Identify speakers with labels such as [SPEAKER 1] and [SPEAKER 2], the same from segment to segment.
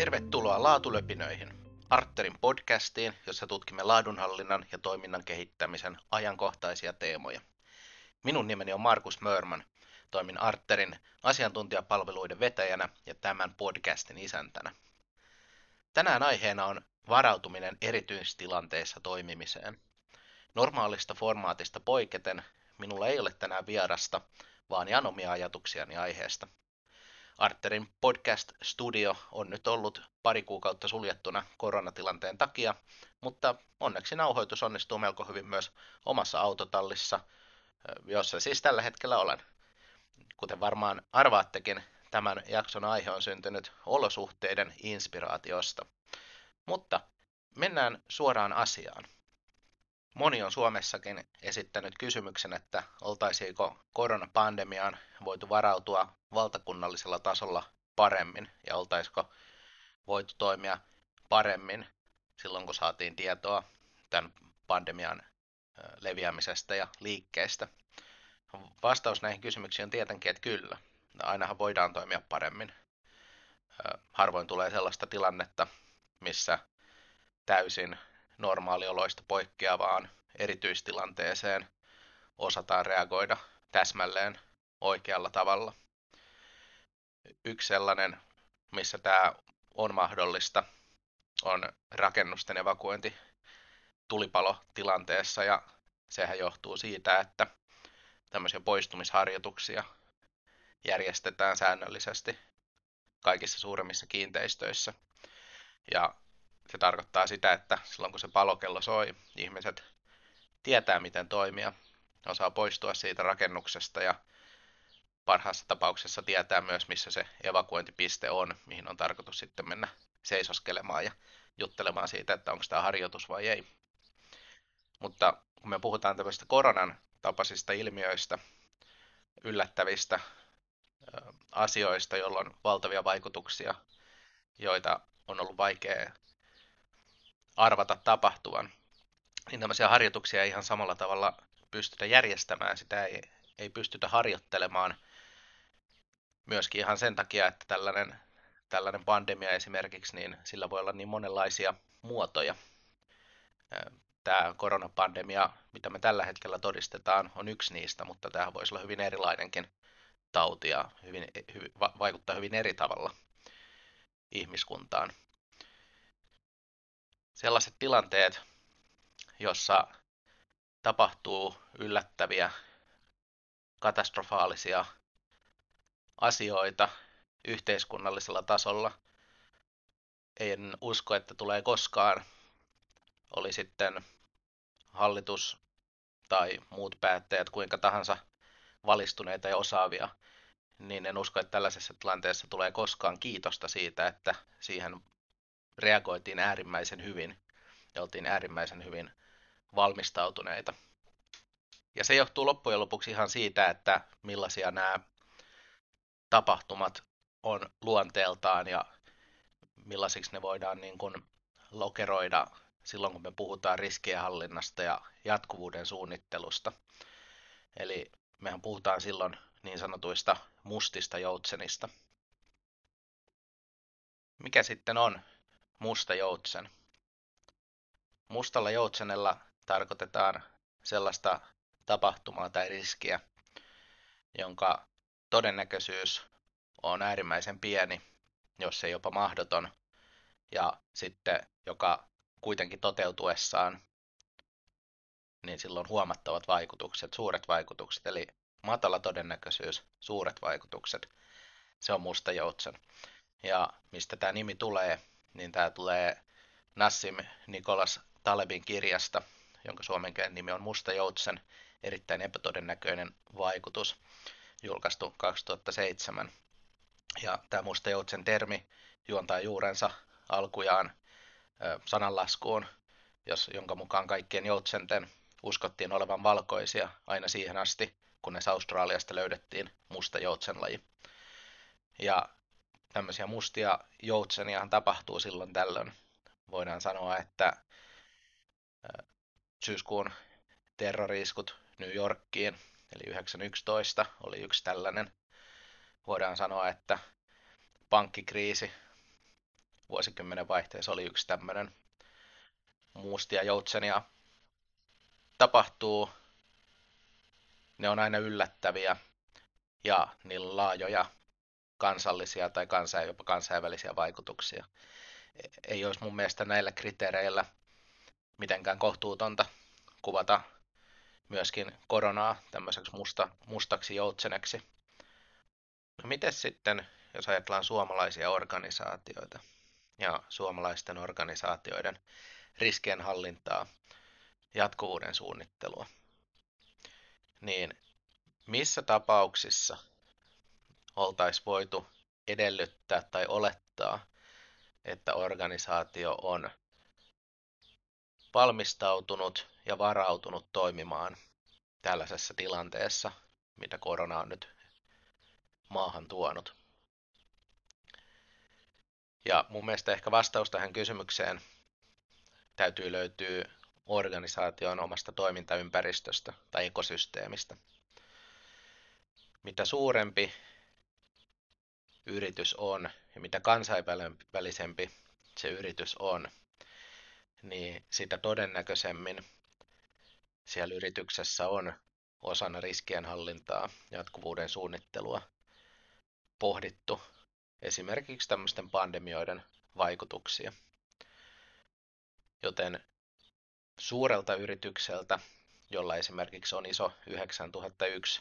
[SPEAKER 1] Tervetuloa Laatulöpinöihin, Arterin podcastiin, jossa tutkimme laadunhallinnan ja toiminnan kehittämisen ajankohtaisia teemoja. Minun nimeni on Markus Mörman. Toimin Arterin asiantuntijapalveluiden vetäjänä ja tämän podcastin isäntänä. Tänään aiheena on varautuminen erityistilanteissa toimimiseen. Normaalista formaatista poiketen minulla ei ole tänään vierasta, vaan jaan omia ajatuksiani aiheesta – Arterin podcast-studio on nyt ollut pari kuukautta suljettuna koronatilanteen takia, mutta onneksi nauhoitus onnistuu melko hyvin myös omassa autotallissa, jossa siis tällä hetkellä olen. Kuten varmaan arvaattekin, tämän jakson aihe on syntynyt olosuhteiden inspiraatiosta. Mutta mennään suoraan asiaan. Moni on Suomessakin esittänyt kysymyksen, että oltaisiinko koronapandemiaan voitu varautua valtakunnallisella tasolla paremmin ja oltaisiko voitu toimia paremmin silloin, kun saatiin tietoa tämän pandemian leviämisestä ja liikkeestä. Vastaus näihin kysymyksiin on tietenkin, että kyllä. Ainahan voidaan toimia paremmin. Harvoin tulee sellaista tilannetta, missä täysin normaalioloista poikkeavaan erityistilanteeseen osataan reagoida täsmälleen oikealla tavalla. Yksi sellainen, missä tämä on mahdollista, on rakennusten evakuointi tulipalotilanteessa ja sehän johtuu siitä, että tämmöisiä poistumisharjoituksia järjestetään säännöllisesti kaikissa suuremmissa kiinteistöissä. Ja se tarkoittaa sitä, että silloin kun se palokello soi, ihmiset tietää miten toimia, osaa poistua siitä rakennuksesta ja parhaassa tapauksessa tietää myös, missä se evakuointipiste on, mihin on tarkoitus sitten mennä seisoskelemaan ja juttelemaan siitä, että onko tämä harjoitus vai ei. Mutta kun me puhutaan tämmöistä koronan tapaisista ilmiöistä, yllättävistä asioista, joilla on valtavia vaikutuksia, joita on ollut vaikea arvata tapahtuvan, niin tämmöisiä harjoituksia ei ihan samalla tavalla pystytä järjestämään, sitä ei, ei pystytä harjoittelemaan myöskin ihan sen takia, että tällainen, tällainen pandemia esimerkiksi, niin sillä voi olla niin monenlaisia muotoja. Tämä koronapandemia, mitä me tällä hetkellä todistetaan, on yksi niistä, mutta tämähän voisi olla hyvin erilainenkin tauti ja hyvin, hy, vaikuttaa hyvin eri tavalla ihmiskuntaan sellaiset tilanteet, jossa tapahtuu yllättäviä, katastrofaalisia asioita yhteiskunnallisella tasolla. En usko, että tulee koskaan, oli sitten hallitus tai muut päättäjät kuinka tahansa valistuneita ja osaavia, niin en usko, että tällaisessa tilanteessa tulee koskaan kiitosta siitä, että siihen reagoitiin äärimmäisen hyvin ja oltiin äärimmäisen hyvin valmistautuneita. Ja se johtuu loppujen lopuksi ihan siitä, että millaisia nämä tapahtumat on luonteeltaan ja millaisiksi ne voidaan niin kuin lokeroida silloin, kun me puhutaan riskienhallinnasta ja jatkuvuuden suunnittelusta. Eli mehän puhutaan silloin niin sanotuista mustista joutsenista. Mikä sitten on musta joutsen. Mustalla joutsenella tarkoitetaan sellaista tapahtumaa tai riskiä, jonka todennäköisyys on äärimmäisen pieni, jos ei jopa mahdoton, ja sitten joka kuitenkin toteutuessaan, niin silloin huomattavat vaikutukset, suuret vaikutukset, eli matala todennäköisyys, suuret vaikutukset, se on musta joutsen. Ja mistä tämä nimi tulee, niin tämä tulee Nassim Nikolas Talebin kirjasta, jonka suomenkielinen nimi on Musta Joutsen, erittäin epätodennäköinen vaikutus, julkaistu 2007. Ja tämä Musta Joutsen termi juontaa juurensa alkujaan sananlaskuun, jos, jonka mukaan kaikkien joutsenten uskottiin olevan valkoisia aina siihen asti, kunnes Australiasta löydettiin musta joutsenlaji. Ja tämmöisiä mustia joutseniahan tapahtuu silloin tällöin. Voidaan sanoa, että syyskuun terroriiskut New Yorkiin, eli 911 oli yksi tällainen. Voidaan sanoa, että pankkikriisi vuosikymmenen vaihteessa oli yksi tämmöinen muustia joutsenia. Tapahtuu, ne on aina yllättäviä ja niillä on laajoja kansallisia tai kansain, jopa kansainvälisiä vaikutuksia. Ei olisi mun mielestä näillä kriteereillä mitenkään kohtuutonta kuvata myöskin koronaa tämmöiseksi musta, mustaksi joutseneksi. No miten sitten, jos ajatellaan suomalaisia organisaatioita ja suomalaisten organisaatioiden riskien hallintaa, jatkuvuuden suunnittelua, niin missä tapauksissa oltaisiin voitu edellyttää tai olettaa, että organisaatio on valmistautunut ja varautunut toimimaan tällaisessa tilanteessa, mitä korona on nyt maahan tuonut. Ja mun mielestä ehkä vastaus tähän kysymykseen täytyy löytyä organisaation omasta toimintaympäristöstä tai ekosysteemistä. Mitä suurempi yritys on ja mitä kansainvälisempi se yritys on, niin sitä todennäköisemmin siellä yrityksessä on osana riskienhallintaa, jatkuvuuden suunnittelua pohdittu esimerkiksi tämmöisten pandemioiden vaikutuksia. Joten suurelta yritykseltä, jolla esimerkiksi on iso 9001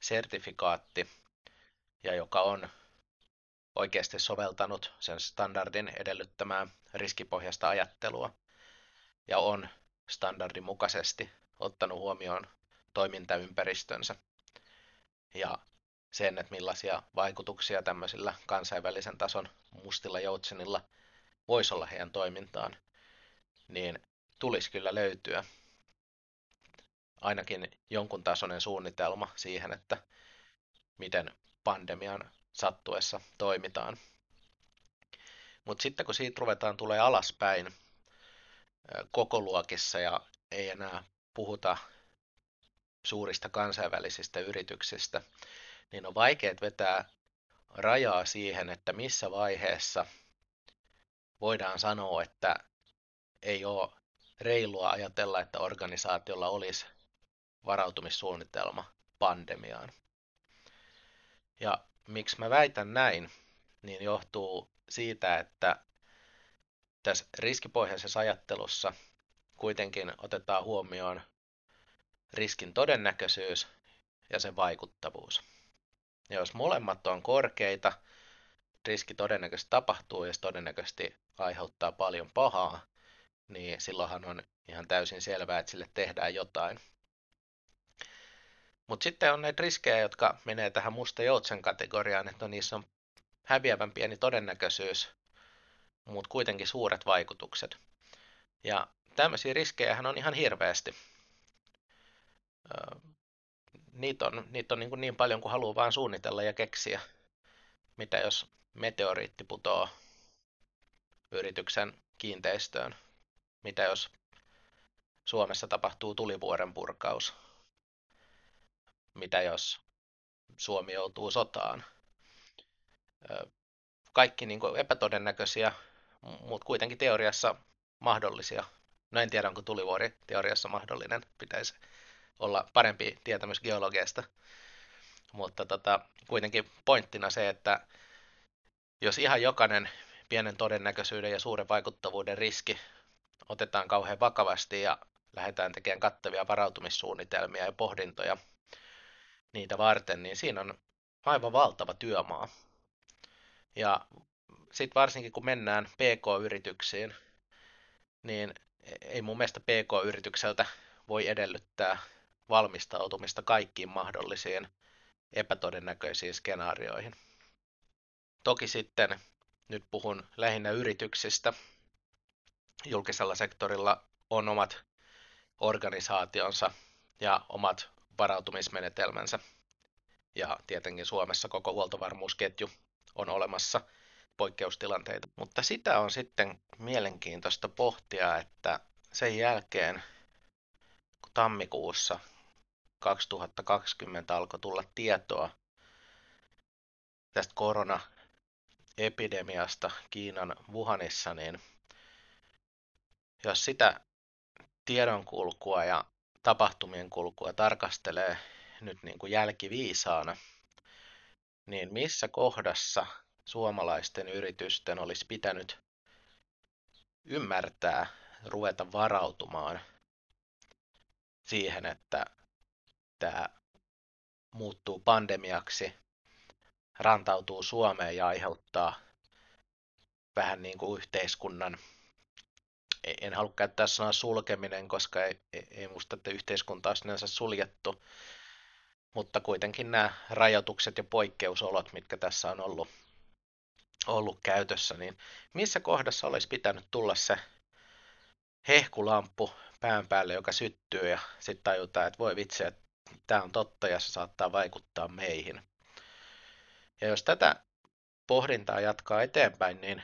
[SPEAKER 1] sertifikaatti ja joka on oikeasti soveltanut sen standardin edellyttämää riskipohjasta ajattelua ja on standardin mukaisesti ottanut huomioon toimintaympäristönsä ja sen, että millaisia vaikutuksia tämmöisillä kansainvälisen tason mustilla joutsenilla voisi olla heidän toimintaan, niin tulisi kyllä löytyä ainakin jonkun tasoinen suunnitelma siihen, että miten pandemian sattuessa toimitaan. Mutta sitten kun siitä ruvetaan tulee alaspäin koko luokissa ja ei enää puhuta suurista kansainvälisistä yrityksistä, niin on vaikea vetää rajaa siihen, että missä vaiheessa voidaan sanoa, että ei ole reilua ajatella, että organisaatiolla olisi varautumissuunnitelma pandemiaan. Ja miksi mä väitän näin, niin johtuu siitä, että tässä riskipohjaisessa ajattelussa kuitenkin otetaan huomioon riskin todennäköisyys ja sen vaikuttavuus. Ja jos molemmat on korkeita, riski todennäköisesti tapahtuu ja se todennäköisesti aiheuttaa paljon pahaa, niin silloinhan on ihan täysin selvää, että sille tehdään jotain. Mutta sitten on näitä riskejä, jotka menee tähän musta joutsen kategoriaan, että niissä on häviävän pieni todennäköisyys, mutta kuitenkin suuret vaikutukset. Ja tämmöisiä riskejä on ihan hirveästi. Niitä on, niitä on niin, niin paljon kuin haluaa vaan suunnitella ja keksiä. Mitä jos meteoriitti putoaa yrityksen kiinteistöön? Mitä jos Suomessa tapahtuu tulivuoren purkaus? mitä jos Suomi joutuu sotaan. Kaikki niin kuin epätodennäköisiä, mutta kuitenkin teoriassa mahdollisia. No en tiedä, onko tulivuori teoriassa mahdollinen. Pitäisi olla parempi tietämys geologiasta. Mutta tota, kuitenkin pointtina se, että jos ihan jokainen pienen todennäköisyyden ja suuren vaikuttavuuden riski otetaan kauhean vakavasti ja lähdetään tekemään kattavia varautumissuunnitelmia ja pohdintoja niitä varten, niin siinä on aivan valtava työmaa. Ja sitten varsinkin kun mennään PK-yrityksiin, niin ei mun mielestä PK-yritykseltä voi edellyttää valmistautumista kaikkiin mahdollisiin epätodennäköisiin skenaarioihin. Toki sitten nyt puhun lähinnä yrityksistä. Julkisella sektorilla on omat organisaationsa ja omat varautumismenetelmänsä. Ja tietenkin Suomessa koko huoltovarmuusketju on olemassa poikkeustilanteita. Mutta sitä on sitten mielenkiintoista pohtia, että sen jälkeen, kun tammikuussa 2020 alkoi tulla tietoa tästä korona epidemiasta Kiinan Wuhanissa, niin jos sitä tiedonkulkua ja tapahtumien kulkua tarkastelee nyt niin kuin jälkiviisaana, niin missä kohdassa suomalaisten yritysten olisi pitänyt ymmärtää, ruveta varautumaan siihen, että tämä muuttuu pandemiaksi, rantautuu Suomeen ja aiheuttaa vähän niin kuin yhteiskunnan, en halua käyttää sanaa sulkeminen, koska ei, ei musta, että yhteiskunta on sinänsä suljettu, mutta kuitenkin nämä rajoitukset ja poikkeusolot, mitkä tässä on ollut, ollut käytössä, niin missä kohdassa olisi pitänyt tulla se hehkulamppu pään päälle, joka syttyy ja sitten tajutaan, että voi vitsi, että tämä on totta ja se saattaa vaikuttaa meihin. Ja jos tätä pohdintaa jatkaa eteenpäin, niin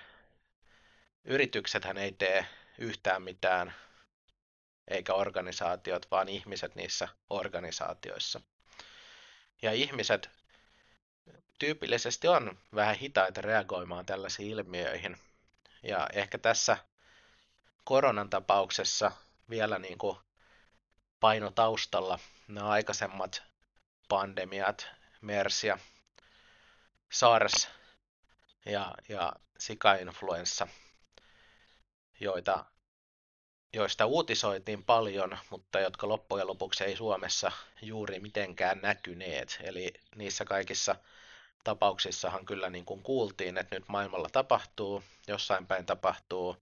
[SPEAKER 1] yrityksethän ei tee yhtään mitään, eikä organisaatiot, vaan ihmiset niissä organisaatioissa. Ja ihmiset tyypillisesti on vähän hitaita reagoimaan tällaisiin ilmiöihin. Ja ehkä tässä koronan tapauksessa vielä niin kuin paino taustalla nämä aikaisemmat pandemiat, MERS ja SARS ja, ja sikainfluenssa, joita, joista uutisoitiin paljon, mutta jotka loppujen lopuksi ei Suomessa juuri mitenkään näkyneet. Eli niissä kaikissa tapauksissahan kyllä niin kuin kuultiin, että nyt maailmalla tapahtuu, jossain päin tapahtuu,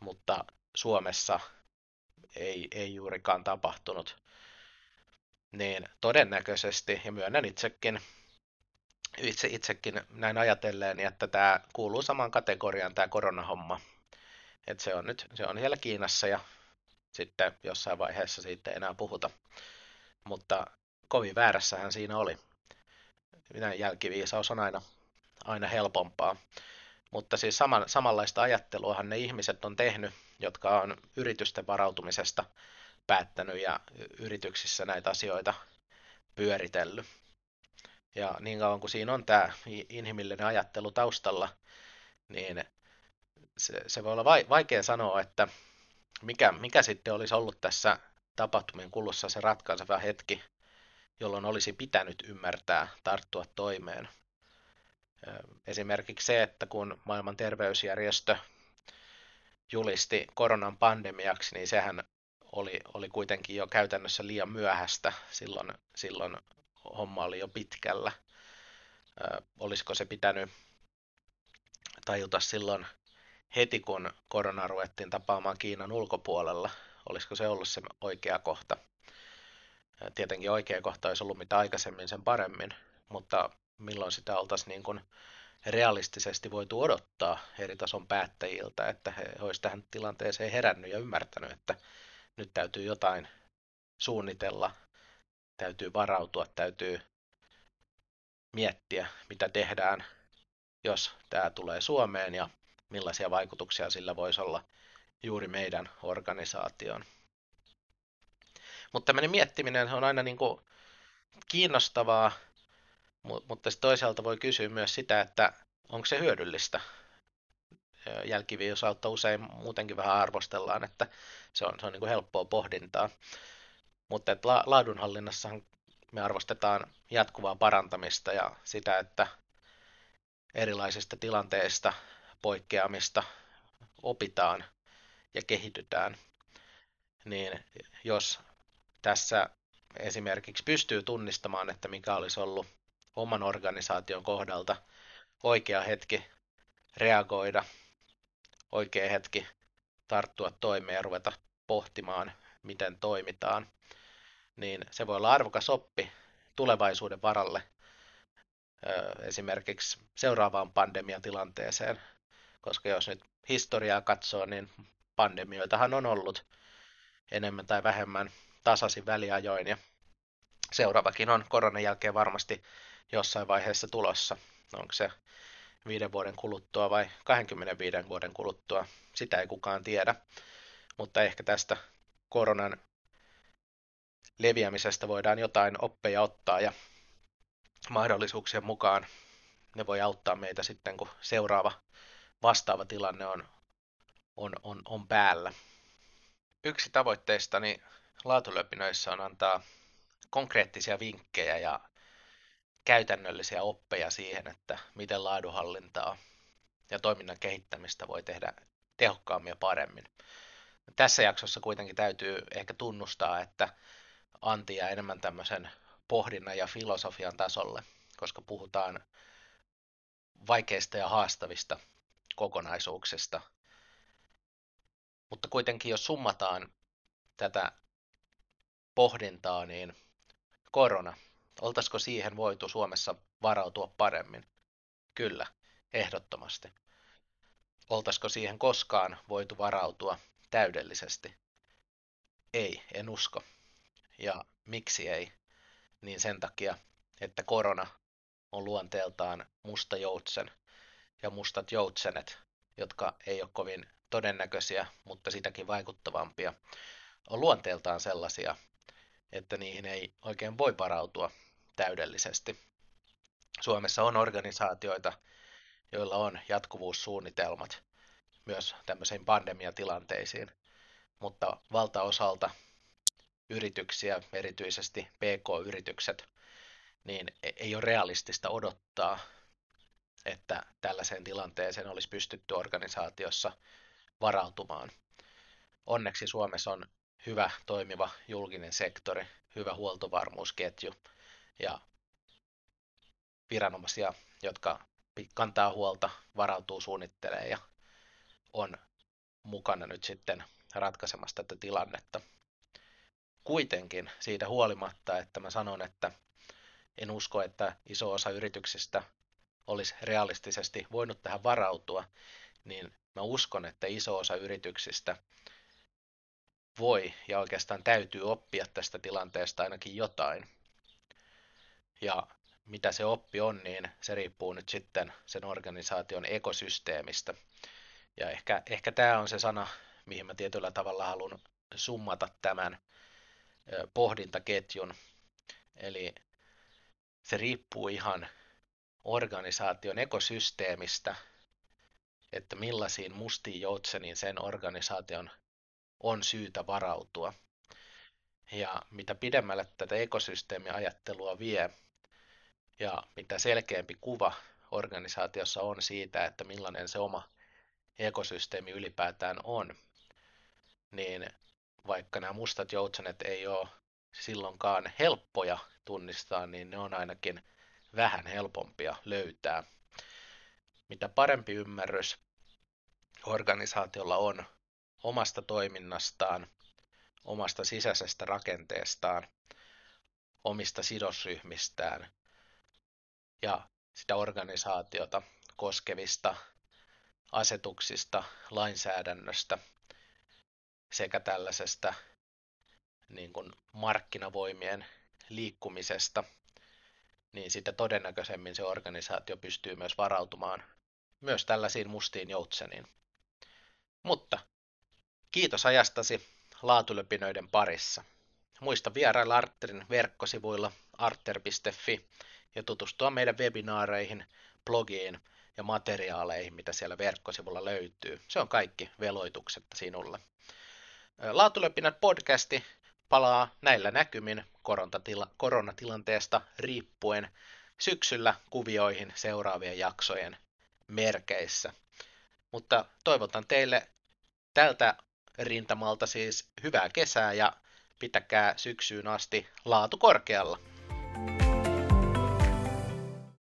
[SPEAKER 1] mutta Suomessa ei, ei juurikaan tapahtunut. Niin todennäköisesti, ja myönnän itsekin, itse itsekin näin ajatelleen, että tämä kuuluu samaan kategoriaan tämä koronahomma. Että se on nyt, se on siellä Kiinassa ja sitten jossain vaiheessa siitä ei enää puhuta. Mutta kovin väärässähän siinä oli. Minä jälkiviisaus on aina, aina helpompaa. Mutta siis saman, samanlaista ajatteluahan ne ihmiset on tehnyt, jotka on yritysten varautumisesta päättänyt ja yrityksissä näitä asioita pyöritellyt. Ja niin kauan kuin siinä on tämä inhimillinen ajattelu taustalla, niin se, se voi olla vaikea sanoa, että mikä, mikä sitten olisi ollut tässä tapahtumien kulussa se ratkaiseva hetki, jolloin olisi pitänyt ymmärtää tarttua toimeen. Esimerkiksi se, että kun maailman terveysjärjestö julisti koronan pandemiaksi, niin sehän oli, oli kuitenkin jo käytännössä liian myöhäistä. Silloin, silloin homma oli jo pitkällä. Olisiko se pitänyt tajuta silloin heti, kun korona ruvettiin tapaamaan Kiinan ulkopuolella? Olisiko se ollut se oikea kohta? Tietenkin oikea kohta olisi ollut mitä aikaisemmin sen paremmin, mutta milloin sitä oltaisiin niin kuin realistisesti voitu odottaa eri tason päättäjiltä, että he olisivat tähän tilanteeseen herännyt ja ymmärtänyt, että nyt täytyy jotain suunnitella, täytyy varautua, täytyy miettiä, mitä tehdään, jos tämä tulee Suomeen ja millaisia vaikutuksia sillä voisi olla juuri meidän organisaatioon. Mutta tämmöinen miettiminen on aina niin kuin kiinnostavaa, mutta toisaalta voi kysyä myös sitä, että onko se hyödyllistä. Jälkiviisautta usein muutenkin vähän arvostellaan, että se on, se on niin kuin helppoa pohdintaa. Mutta että la, me arvostetaan jatkuvaa parantamista ja sitä, että erilaisista tilanteista poikkeamista opitaan ja kehitytään. Niin jos tässä esimerkiksi pystyy tunnistamaan, että mikä olisi ollut oman organisaation kohdalta oikea hetki reagoida, oikea hetki tarttua toimeen ja ruveta pohtimaan, miten toimitaan, niin se voi olla arvokas oppi tulevaisuuden varalle esimerkiksi seuraavaan pandemiatilanteeseen, koska jos nyt historiaa katsoo, niin pandemioitahan on ollut enemmän tai vähemmän tasaisin väliajoin ja seuraavakin on koronan jälkeen varmasti jossain vaiheessa tulossa. Onko se viiden vuoden kuluttua vai 25 vuoden kuluttua, sitä ei kukaan tiedä. Mutta ehkä tästä koronan leviämisestä voidaan jotain oppeja ottaa ja mahdollisuuksien mukaan ne voi auttaa meitä sitten, kun seuraava vastaava tilanne on, on, on, on päällä. Yksi tavoitteistani laatulöpinöissä on antaa konkreettisia vinkkejä ja käytännöllisiä oppeja siihen, että miten laadunhallintaa ja toiminnan kehittämistä voi tehdä tehokkaammin ja paremmin. Tässä jaksossa kuitenkin täytyy ehkä tunnustaa, että Anti jää enemmän tämmöisen pohdinnan ja filosofian tasolle, koska puhutaan vaikeista ja haastavista kokonaisuuksista. Mutta kuitenkin jos summataan tätä pohdintaa, niin korona, oltaisiko siihen voitu Suomessa varautua paremmin? Kyllä, ehdottomasti. Oltaisiko siihen koskaan voitu varautua täydellisesti? Ei, en usko. Ja miksi ei? Niin sen takia, että korona on luonteeltaan musta joutsen ja mustat joutsenet, jotka ei ole kovin todennäköisiä, mutta sitäkin vaikuttavampia, on luonteeltaan sellaisia, että niihin ei oikein voi varautua täydellisesti. Suomessa on organisaatioita, joilla on jatkuvuussuunnitelmat myös tämmöisiin pandemiatilanteisiin, mutta valtaosalta yrityksiä, erityisesti PK-yritykset, niin ei ole realistista odottaa, että tällaiseen tilanteeseen olisi pystytty organisaatiossa varautumaan. Onneksi Suomessa on hyvä toimiva julkinen sektori, hyvä huoltovarmuusketju ja viranomaisia, jotka kantaa huolta, varautuu, suunnittelee ja on mukana nyt sitten ratkaisemassa tätä tilannetta. Kuitenkin siitä huolimatta, että mä sanon, että en usko, että iso osa yrityksistä olisi realistisesti voinut tähän varautua, niin mä uskon, että iso osa yrityksistä voi ja oikeastaan täytyy oppia tästä tilanteesta ainakin jotain. Ja mitä se oppi on, niin se riippuu nyt sitten sen organisaation ekosysteemistä. Ja ehkä, ehkä tämä on se sana, mihin mä tietyllä tavalla haluan summata tämän pohdintaketjun. Eli se riippuu ihan organisaation ekosysteemistä, että millaisiin mustiin joutseniin sen organisaation on syytä varautua. Ja mitä pidemmälle tätä ekosysteemiajattelua vie, ja mitä selkeämpi kuva organisaatiossa on siitä, että millainen se oma ekosysteemi ylipäätään on, niin vaikka nämä mustat joutsenet ei ole silloinkaan helppoja tunnistaa, niin ne on ainakin vähän helpompia löytää. Mitä parempi ymmärrys organisaatiolla on omasta toiminnastaan, omasta sisäisestä rakenteestaan, omista sidosryhmistään ja sitä organisaatiota koskevista asetuksista, lainsäädännöstä sekä tällaisesta niin kuin markkinavoimien liikkumisesta, niin sitten todennäköisemmin se organisaatio pystyy myös varautumaan myös tällaisiin mustiin joutseniin. Mutta kiitos ajastasi laatulöpinöiden parissa. Muista vierailla Arterin verkkosivuilla arter.fi ja tutustua meidän webinaareihin, blogiin ja materiaaleihin, mitä siellä verkkosivulla löytyy. Se on kaikki veloituksetta sinulle. Laatulöpinät podcasti palaa näillä näkymin koronatilanteesta riippuen syksyllä kuvioihin seuraavien jaksojen merkeissä. Mutta toivotan teille tältä rintamalta siis hyvää kesää ja pitäkää syksyyn asti laatu korkealla.